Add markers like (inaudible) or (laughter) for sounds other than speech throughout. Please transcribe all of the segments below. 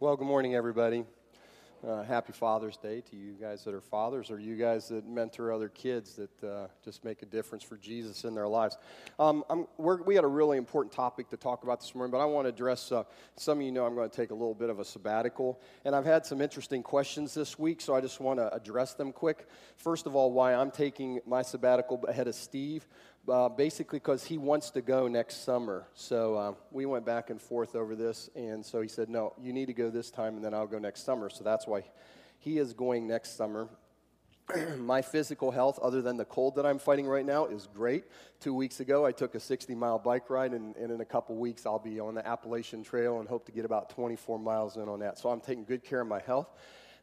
Well, good morning, everybody. Uh, happy Father's Day to you guys that are fathers or you guys that mentor other kids that uh, just make a difference for Jesus in their lives. Um, we had a really important topic to talk about this morning, but I want to address uh, some of you know I'm going to take a little bit of a sabbatical. And I've had some interesting questions this week, so I just want to address them quick. First of all, why I'm taking my sabbatical ahead of Steve uh, basically because he wants to go next summer. So uh, we went back and forth over this, and so he said, No, you need to go this time, and then I'll go next summer. So that's why he is going next summer. (clears throat) My physical health, other than the cold that I'm fighting right now, is great. Two weeks ago, I took a 60 mile bike ride, and, and in a couple weeks, I'll be on the Appalachian Trail and hope to get about 24 miles in on that. So I'm taking good care of my health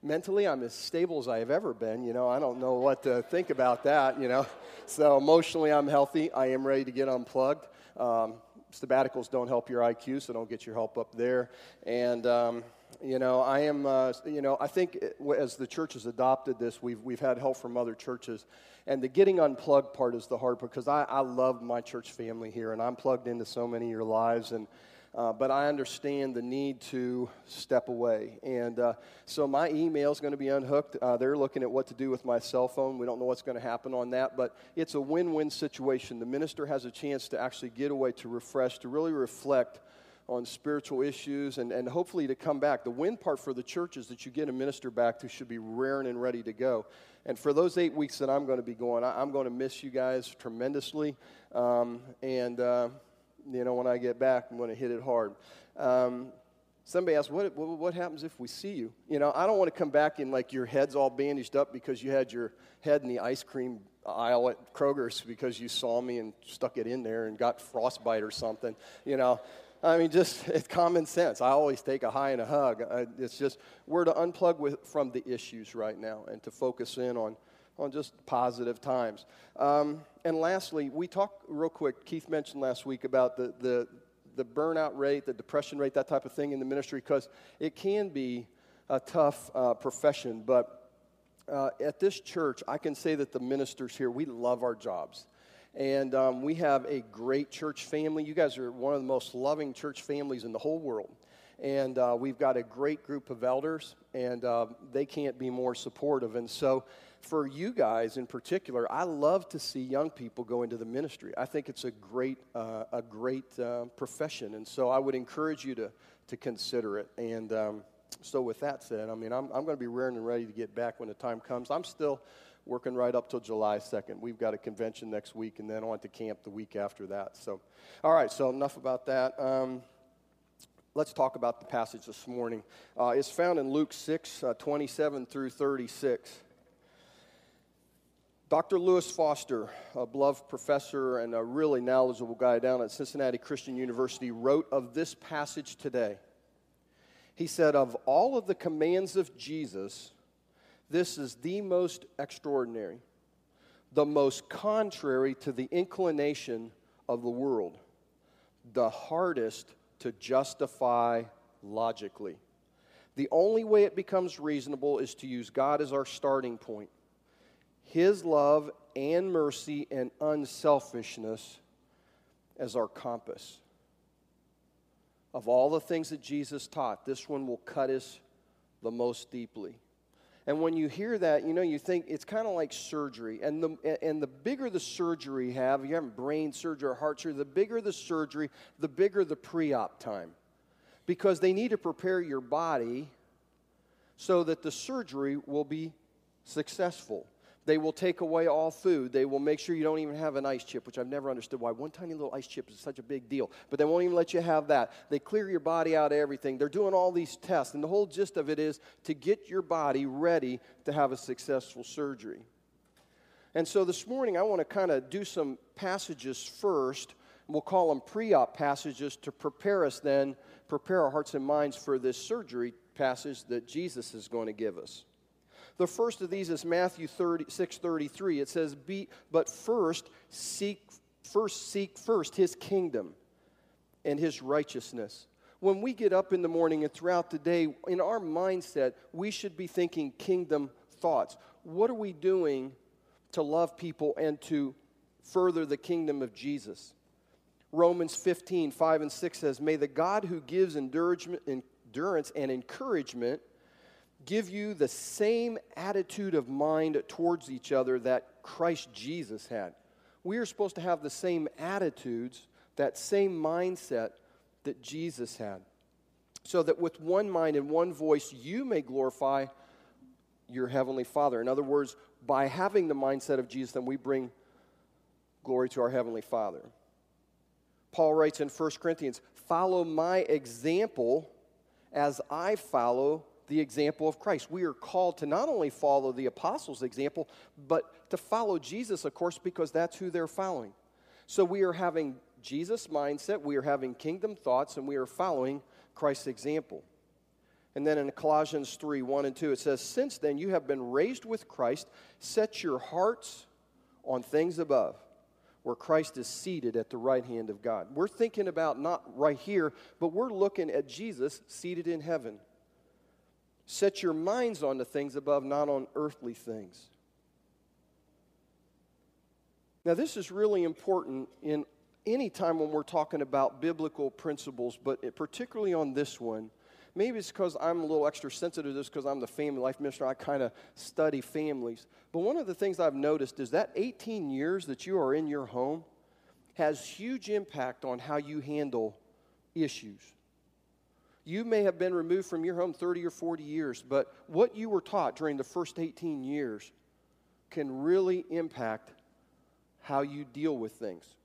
mentally i'm as stable as i have ever been you know. I don't know what to think about that you know. (laughs) So emotionally i'm healthy. I am ready to get unplugged. Um, sabbaticals don't help your iq so don't get your help up there. And um, you know i am uh, you know i think as the church has adopted this we've, we've had help from other churches. And the getting unplugged part is the hard part because I, I love my church family here and i'm plugged into so many of your lives. And uh, but I understand the need to step away. And uh, so my email is going to be unhooked. Uh, they're looking at what to do with my cell phone. We don't know what's going to happen on that, but it's a win win situation. The minister has a chance to actually get away, to refresh, to really reflect on spiritual issues, and, and hopefully to come back. The win part for the church is that you get a minister back who should be raring and ready to go. And for those eight weeks that I'm going to be going, I, am going to miss you guys tremendously. Um, and uh, you know, when I get back, I'm going to hit it hard. Um, somebody asked, what, what, what, happens if we see you? You know, I don't want to come back and like your head's all bandaged up because you had your head in the ice cream aisle at Kroger's because you saw me and stuck it in there and got frostbite or something. You know, I mean, just (laughs) it's common sense. I always take a high and a hug. it's just we're to unplug with, from the issues right now and to focus in on on just positive times. Um, and lastly, we talked real quick. Keith mentioned last week about the, the, the burnout rate, the depression rate, that type of thing in the ministry, because it can be a tough uh, profession. But uh, at this church, I can say that the ministers here, we love our jobs. And um, we have a great church family. You guys are one of the most loving church families in the whole world. And uh, we've got a great group of elders, and uh, they can't be more supportive. And so for you guys in particular, I love to see young people go into the ministry. I think it's a great, uh, a great uh, profession, and so I would encourage you to to consider it. And um, so, with that said, I mean, I'm I'm going to be rearing and ready to get back when the time comes. I'm still working right up till July 2nd. We've got a convention next week, and then on to camp the week after that. So, all right. So enough about that. Um, let's talk about the passage this morning. Uh, it's found in Luke 6, uh, 27 through 36. Dr. Lewis Foster, a beloved professor and a really knowledgeable guy down at Cincinnati Christian University, wrote of this passage today. He said, Of all of the commands of Jesus, this is the most extraordinary, the most contrary to the inclination of the world, the hardest to justify logically. The only way it becomes reasonable is to use God as our starting point his love and mercy and unselfishness as our compass. Of all the things that Jesus taught, this one will cut us the most deeply. And when you hear that, you know, you think it's kind of like surgery. And the, and the bigger the surgery you have, you have brain surgery or heart surgery, the bigger the surgery, the bigger the pre op time. Because they need to prepare your body so that the surgery will be successful. They will take away all food. They will make sure you don't even have an ice chip, which I've never understood why one tiny little ice chip is such a big deal. But they won't even let you have that. They clear your body out of everything. They're doing all these tests. And the whole gist of it is to get your body ready to have a successful surgery. And so this morning, I want to kind of do some passages first. We'll call them pre op passages to prepare us then, prepare our hearts and minds for this surgery passage that Jesus is going to give us. The first of these is Matthew 30, 6.33. It says, Be, but first seek, first seek first his kingdom and his righteousness. When we get up in the morning and throughout the day, in our mindset, we should be thinking kingdom thoughts. What are we doing to love people and to further the kingdom of Jesus? Romans 15, 5 and 6 says, May the God who gives endurance and encouragement, give you the same attitude of mind towards each other that Christ Jesus had. We are supposed to have the same attitudes, that same mindset that Jesus had. So that with one mind and one voice, you may glorify your heavenly Father. In other words, by having the mindset of Jesus, then we bring glory to our heavenly Father. Paul writes in 1 Corinthians, Follow my example as I follow the example of Christ. We are called to not only follow the apostles' example, but to follow Jesus, of course, because that's who they're following. So we are having Jesus' mindset, we are having kingdom thoughts, and we are following Christ's example. And then in Colossians 3 1 and 2, it says, Since then you have been raised with Christ, set your hearts on things above, where Christ is seated at the right hand of God. We're thinking about not right here, but we're looking at Jesus seated in heaven. Set your minds on the things above, not on earthly things. Now, this is really important in any time when we're talking about biblical principles, but particularly on this one. Maybe it's because I'm a little extra sensitive to this because I'm the family life minister. I kind of study families. But one of the things I've noticed is that 18 years that you are in your home has huge impact on how you handle issues. You may have been removed from your home 30 or 40 years, but what you were taught during the first 18 years can really impact how you deal with things.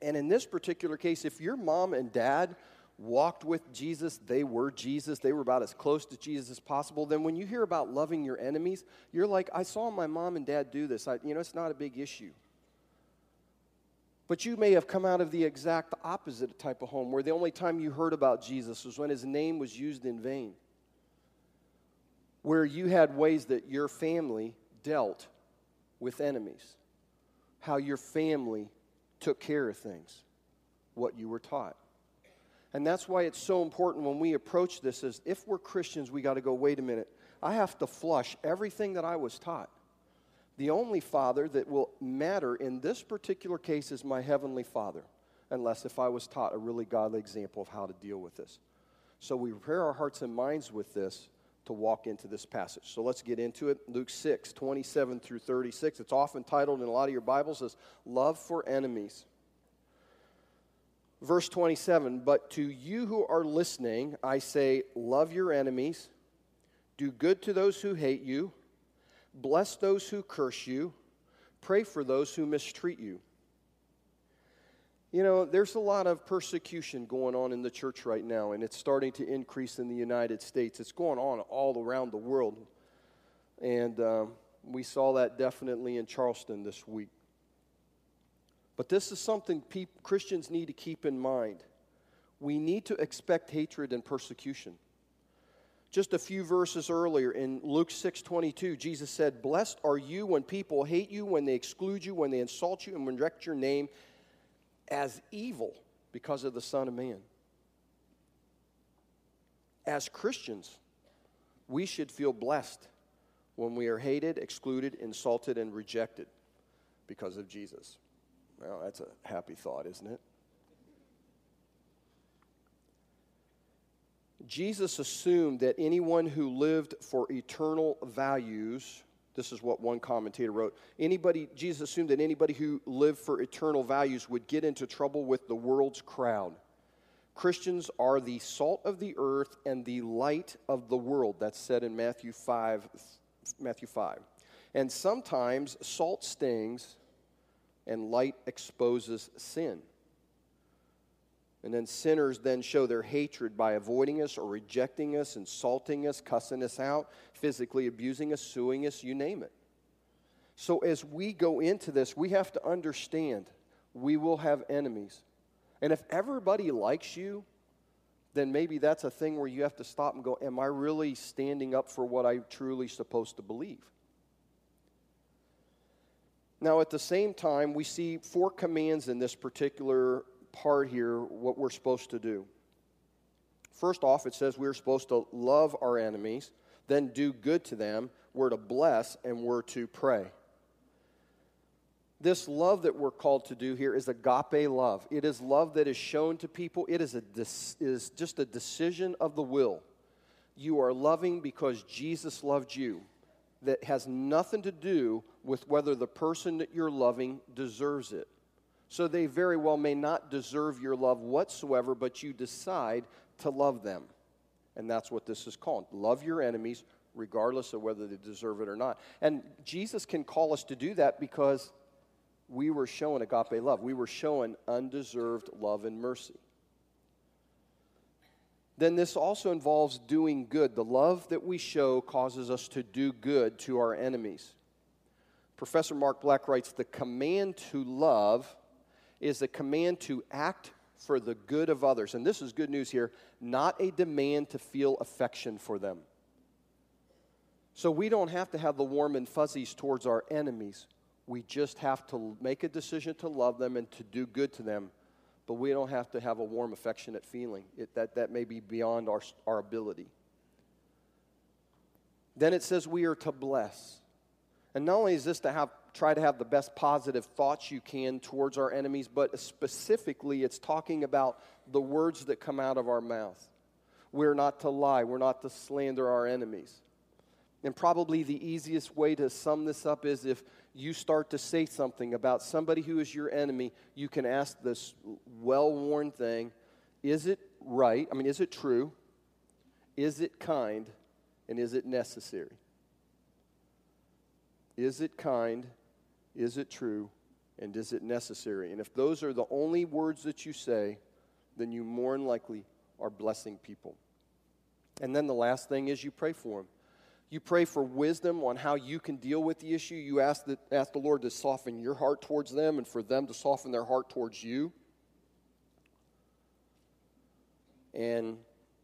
And in this particular case, if your mom and dad walked with Jesus, they were Jesus, they were about as close to Jesus as possible, then when you hear about loving your enemies, you're like, I saw my mom and dad do this. I, you know, it's not a big issue. But you may have come out of the exact opposite type of home where the only time you heard about Jesus was when his name was used in vain. Where you had ways that your family dealt with enemies, how your family took care of things, what you were taught. And that's why it's so important when we approach this is if we're Christians, we got to go, wait a minute, I have to flush everything that I was taught. The only Father that will matter in this particular case is my Heavenly Father, unless if I was taught a really godly example of how to deal with this. So we prepare our hearts and minds with this to walk into this passage. So let's get into it. Luke 6, 27 through 36. It's often titled in a lot of your Bibles as Love for Enemies. Verse 27 But to you who are listening, I say, Love your enemies, do good to those who hate you Bless those who curse you, pray for those who mistreat you. You know, there's a lot of persecution going on in the church right now, and it's starting to increase in the United States. It's going on all around the world. And um, we saw that definitely in Charleston this week. But this is something pe- Christians need to keep in mind. We need to expect hatred and persecution. Just a few verses earlier in Luke 6:22, Jesus said, "Blessed are you when people hate you, when they exclude you, when they insult you and reject your name as evil because of the Son of Man." As Christians, we should feel blessed when we are hated, excluded, insulted, and rejected because of Jesus. Well, that's a happy thought, isn't it? Jesus assumed that anyone who lived for eternal values, this is what one commentator wrote, anybody, Jesus assumed that anybody who lived for eternal values would get into trouble with the world's crowd. Christians are the salt of the earth and the light of the world. That's said in Matthew 5. Matthew 5. And sometimes salt stings and light exposes sin. And then sinners then show their hatred by avoiding us or rejecting us, insulting us, cussing us out, physically abusing us, suing us, you name it. So as we go into this, we have to understand we will have enemies. And if everybody likes you, then maybe that's a thing where you have to stop and go, Am I really standing up for what I'm truly supposed to believe? Now, at the same time, we see four commands in this particular part here what we're supposed to do. First off, it says we're supposed to love our enemies, then do good to them, we're to bless, and we're to pray. This love that we're called to do here is agape love. It is love that is shown to people. It is, a, is just a decision of the will. You are loving because Jesus loved you. That has nothing to do with whether the person that you're loving deserves it. So they very well may not deserve your love whatsoever, but you decide to love them. And that's what this is called. Love your enemies, regardless of whether they deserve it or not. And Jesus can call us to do that because we were showing agape love. We were showing undeserved love and mercy. Then this also involves doing good. The love that we show causes us to do good to our enemies. Professor Mark Black writes The command to love is a command to act for the good of others. And this is good news here, not a demand to feel affection for them. So we don't have to have the warm and fuzzies towards our enemies. We just have to make a decision to love them and to do good to them. But we don't have to have a warm, affectionate feeling. It, that, that may be beyond our, our ability. Then it says we are to bless. And not only is this to have try to have the best positive thoughts you can towards our enemies, but specifically it's talking about the words that come out of our mouth. We're not to lie, we're not to slander our enemies. And probably the easiest way to sum this up is if you start to say something about somebody who is your enemy, you can ask this well worn thing Is it right? I mean, is it true? Is it kind? And is it necessary? Is it kind? Is it true? And is it necessary? And if those are the only words that you say, then you more than likely are blessing people. And then the last thing is you pray for them. You pray for wisdom on how you can deal with the issue. You ask the, ask the Lord to soften your heart towards them and for them to soften their heart towards you. And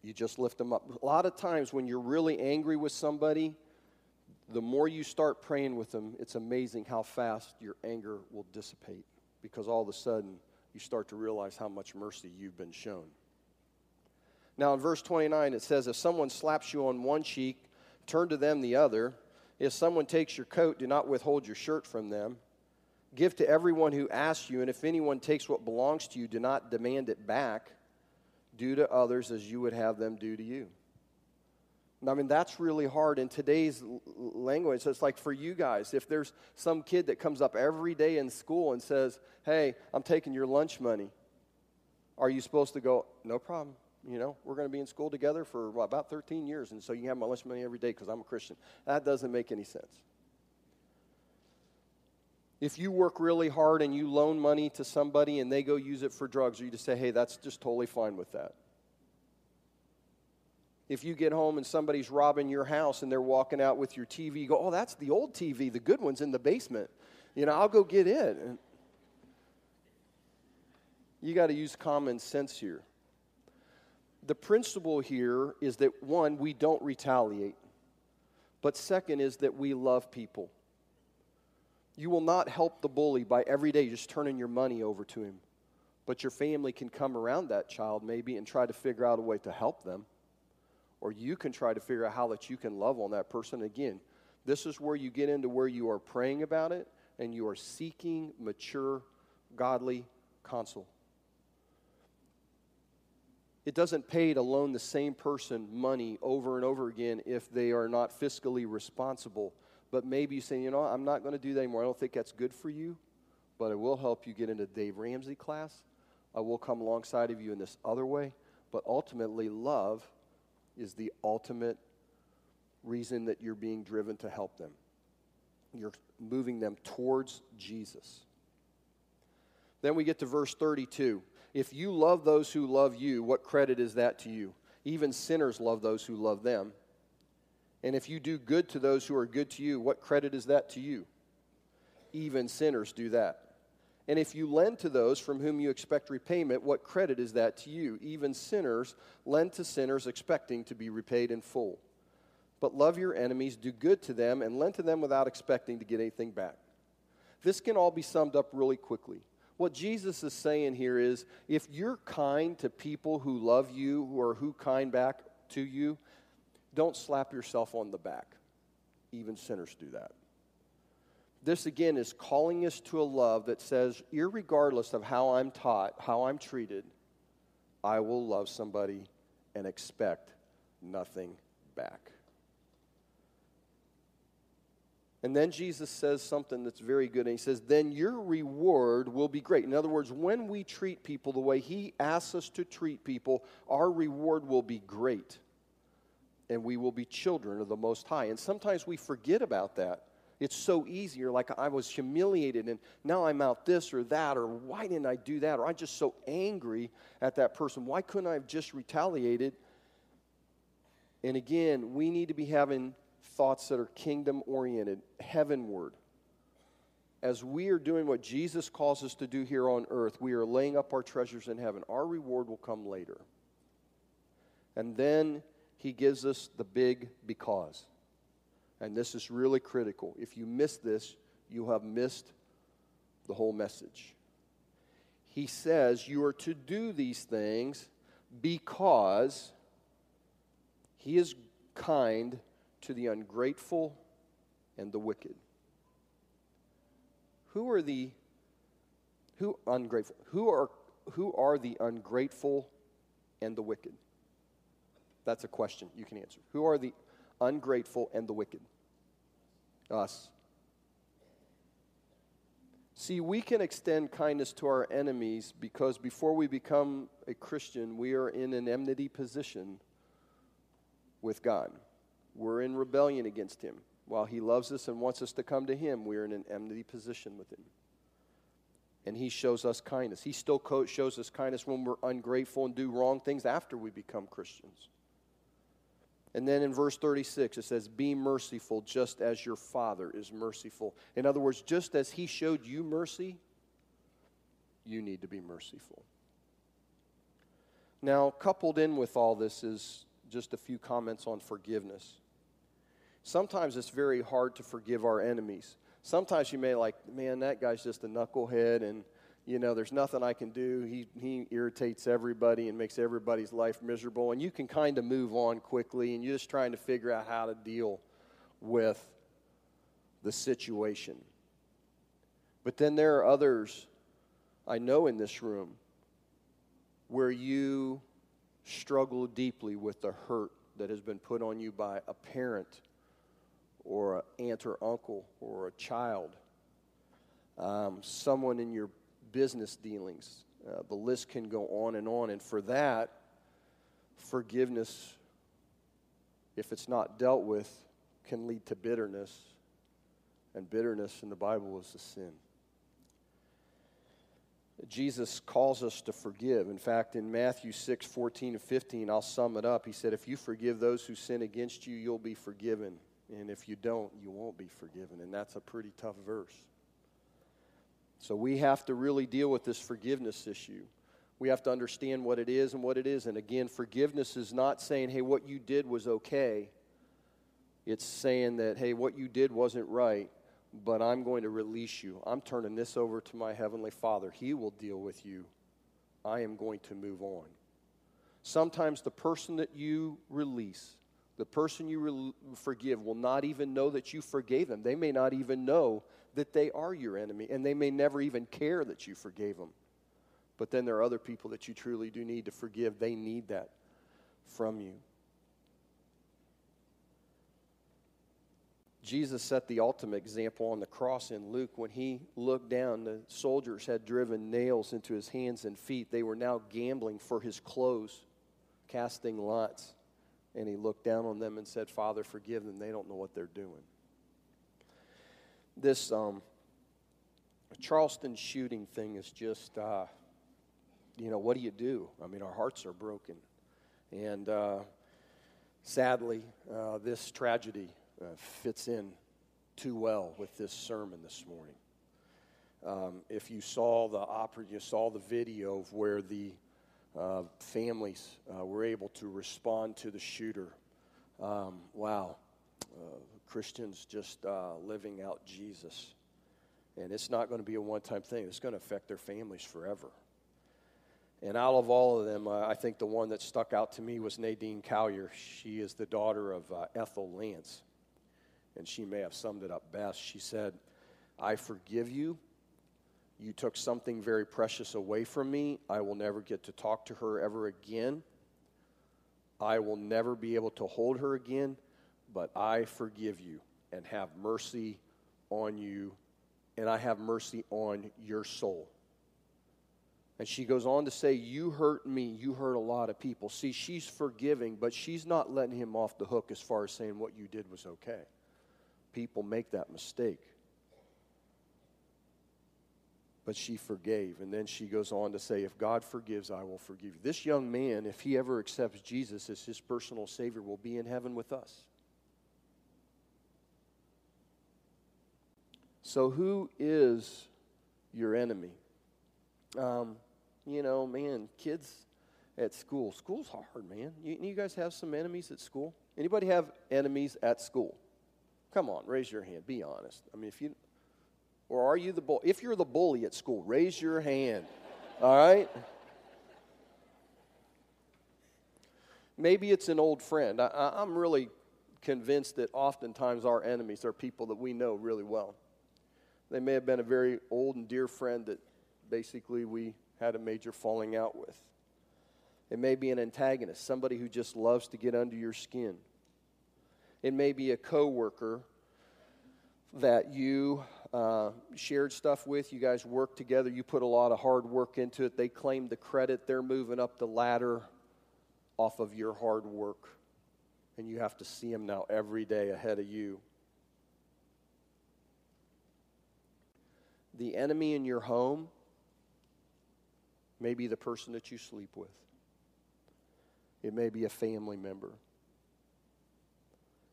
you just lift them up. A lot of times when you're really angry with somebody, the more you start praying with them, it's amazing how fast your anger will dissipate because all of a sudden you start to realize how much mercy you've been shown. Now, in verse 29, it says, If someone slaps you on one cheek, turn to them the other. If someone takes your coat, do not withhold your shirt from them. Give to everyone who asks you, and if anyone takes what belongs to you, do not demand it back. Do to others as you would have them do to you. I mean, that's really hard in today's language. It's like for you guys, if there's some kid that comes up every day in school and says, Hey, I'm taking your lunch money, are you supposed to go, No problem? You know, we're going to be in school together for about 13 years, and so you have my lunch money every day because I'm a Christian. That doesn't make any sense. If you work really hard and you loan money to somebody and they go use it for drugs, or you just say, Hey, that's just totally fine with that if you get home and somebody's robbing your house and they're walking out with your TV, you go, oh, that's the old TV. The good one's in the basement. You know, I'll go get it. And you got to use common sense here. The principle here is that one, we don't retaliate, but second is that we love people. You will not help the bully by every day just turning your money over to him, but your family can come around that child maybe and try to figure out a way to help them or you can try to figure out how that you can love on that person again. This is where you get into where you are praying about it and you are seeking mature, godly counsel. It doesn't pay to loan the same person money over and over again if they are not fiscally responsible. But maybe you say, you know, I'm not going to do that anymore. I don't think that's good for you, but it will help you get into Dave Ramsey class. I will come alongside of you in this other way. But ultimately, love is the ultimate reason that you're being driven to help them. You're moving them towards Jesus. Then we get to verse 32. If you love those who love you, what credit is that to you? Even sinners love those who love them. And if you do good to those who are good to you, what credit is that to you? Even sinners do that. And if you lend to those from whom you expect repayment, what credit is that to you? Even sinners lend to sinners expecting to be repaid in full. But love your enemies, do good to them, and lend to them without expecting to get anything back. This can all be summed up really quickly. What Jesus is saying here is if you're kind to people who love you or who kind back to you, don't slap yourself on the back. Even sinners do that. This again is calling us to a love that says, irregardless of how I'm taught, how I'm treated, I will love somebody and expect nothing back. And then Jesus says something that's very good. And he says, Then your reward will be great. In other words, when we treat people the way he asks us to treat people, our reward will be great. And we will be children of the Most High. And sometimes we forget about that. It's so easy. You're like, I was humiliated and now I'm out this or that, or why didn't I do that? Or I'm just so angry at that person. Why couldn't I have just retaliated? And again, we need to be having thoughts that are kingdom oriented, heavenward. As we are doing what Jesus calls us to do here on earth, we are laying up our treasures in heaven. Our reward will come later. And then he gives us the big because. And this is really critical. If you miss this, you have missed the whole message. He says you are to do these things because he is kind to the ungrateful and the wicked. Who are the who ungrateful? Who are who are the ungrateful and the wicked? That's a question you can answer. Who are the ungrateful and the wicked? Us. See, we can extend kindness to our enemies because before we become a Christian, we are in an enmity position with God. We're in rebellion against Him. While He loves us and wants us to come to Him, we're in an enmity position with Him. And He shows us kindness. He still shows us kindness when we're ungrateful and do wrong things after we become Christians. And then in verse 36, it says, Be merciful just as your Father is merciful. In other words, just as He showed you mercy, you need to be merciful. Now, coupled in with all this is just a few comments on forgiveness. Sometimes it's very hard to forgive our enemies. Sometimes you may like, man, that guy's just a knucklehead and you know, there's nothing I can do. He, he irritates everybody and makes everybody's life miserable. And you can kind of move on quickly and you're just trying to figure out how to deal with the situation. But then there are others I know in this room where you struggle deeply with the hurt that has been put on you by a parent or an aunt or uncle or a child, um, someone in your business dealings. Uh, the list can go on and on. And for that, forgiveness, if it's not dealt with, can lead to bitterness. And bitterness in the Bible is a sin. Jesus calls us to forgive. In fact, in Matthew 6 14 and 15, I'll sum it up. He said, If you forgive those who sin against you, you'll be forgiven. And if you don't, you won't be forgiven. And that's a pretty tough verse. So we have to really deal with this forgiveness issue. We have to understand what it is and what it isn't. Again, forgiveness is not saying, hey, what you did was okay. It's saying that, hey, what you did wasn't right but I'm going to release you. I'm turning this over to my Heavenly Father. He will deal with you. I am going to move on. Sometimes the person that you release, the person you re- forgive, will not even know that you forgave them. They may not even know that they are your enemy, and they may never even care that you forgave them. But then there are other people that you truly do need to forgive. They need that from you. Jesus set the ultimate example on the cross in Luke when he looked down. The soldiers had driven nails into his hands and feet. They were now gambling for his clothes, casting lots. And he looked down on them and said, Father, forgive them. They don't know what they're doing. This um, Charleston shooting thing is just, uh, you know, what do you do? I mean, our hearts are broken. And uh, sadly, uh, this tragedy uh, fits in too well with this sermon this morning. Um, if you saw the opera, you saw the video of where the uh, families uh, were able to respond to the shooter. Um, wow, Christians just uh, living out Jesus. And it's not going to be a one time thing, it's going to affect their families forever. And out of all of them, uh, I think the one that stuck out to me was Nadine Collier. She is the daughter of Ethel Lance and she may have summed it up best. She said, I forgive you. You took something very precious away from me. I will never get to talk to her ever again. I will never be able to hold her again, but I forgive you and have mercy on you, and I have mercy on your soul. And she goes on to say, You hurt me. You hurt a lot of people. See, she's forgiving, but she's not letting him off the hook as far as saying what you did was okay. People make that mistake. But she forgave. And then she goes on to say, If God forgives, I will forgive you. This young man, if he ever accepts Jesus as his personal Savior, will be in heaven with us. So, who is your enemy? Um, you know, man, kids at school. School's hard, man. You, you guys have some enemies at school? Anybody have enemies at school? Come on, raise your hand. Be honest. I mean, if you, or are you the bull? If you're the bully at school, raise your hand. All right? Maybe it's an old friend. I, I'm really convinced that oftentimes our enemies are people that we know really well. They may have been a very old and dear friend that basically we had a major falling out with. It may be an antagonist, somebody who just loves to get under your skin. It may be a coworker that you uh, shared stuff with. You guys worked together. You put a lot of hard work into it. They claim the credit. They're moving up the ladder off of your hard work. And you have to see them now every day ahead of you. The enemy in your home may be the person that you sleep with, it may be a family member,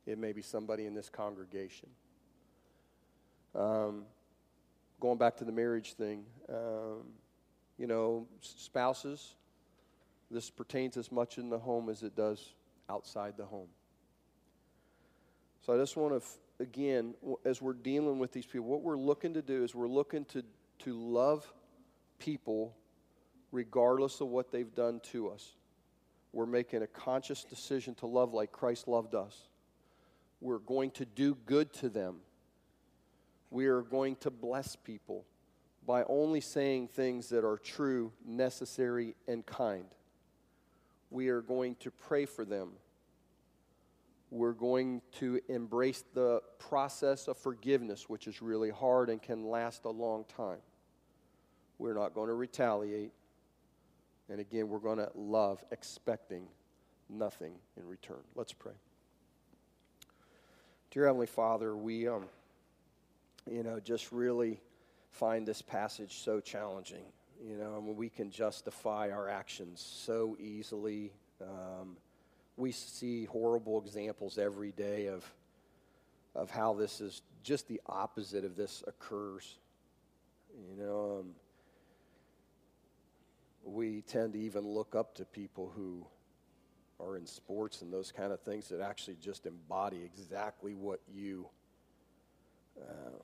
it may be somebody in this congregation. Um, going back to the marriage thing, um, you know, spouses, this pertains as much in the home as it does outside the home. So I just want to, f- again, as we're dealing with these people, what we're looking to do is we're looking to, to love people regardless of what they've done to us. We're making a conscious decision to love like Christ loved us. We're going to do good to them. We are going to bless people by only saying things that are true, necessary, and kind. We are going to pray for them. We're going to embrace the process of forgiveness, which is really hard and can last a long time. We're not going to retaliate. And again, we're going to love expecting nothing in return. Let's pray. Dear Heavenly Father, we, um, you know, just really find this passage so challenging. You know, I mean, we can justify our actions so easily. Um, we see horrible examples every day of, of how this is just the opposite of this occurs. You know, um, we tend to even look up to people who are in sports and those kind of things that actually just embody exactly what you uh,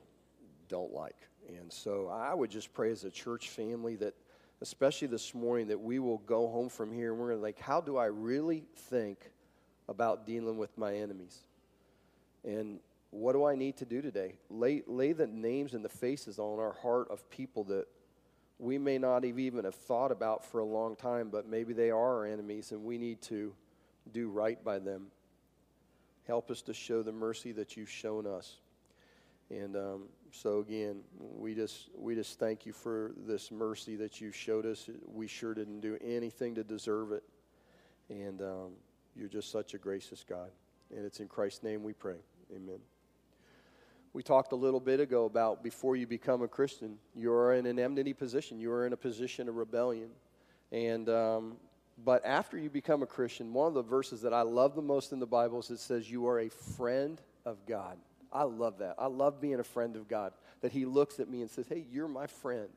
don't like. And so I would just pray as a church family that, especially this morning, that we will go home from here and we're going to like, how do I really think about dealing with my enemies? And what do I need to do today? Lay, lay the names and the faces on our heart of people that we may not have even have thought about for a long time, but maybe they are our enemies and we need to do right by them. Help us to show the mercy that you've shown us. And um, so again, we just we just thank you for this mercy that you showed us. We sure didn't do anything to deserve it, and um, you're just such a gracious God. And it's in Christ's name we pray. Amen. We talked a little bit ago about before you become a Christian, you're in an enmity position. You are in a position of rebellion. And, um, but after you become a Christian, one of the verses that I love the most in the Bible is it says, You are a friend of God. I love that. I love being a friend of God. That He looks at me and says, Hey, you're my friend.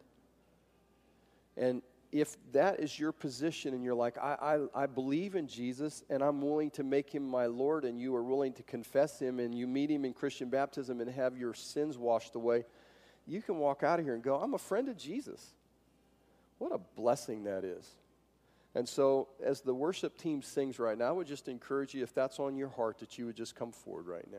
And if that is your position and you're like, I, I, I, believe in Jesus and I'm willing to make him my Lord, and you are willing to confess him and you meet him in Christian baptism and have your sins washed away, you can walk out of here and go, I'm a friend of Jesus. What a blessing that is. And so, as the worship team sings right now, I would just encourage you, if that's on your heart, that you would just come forward right now.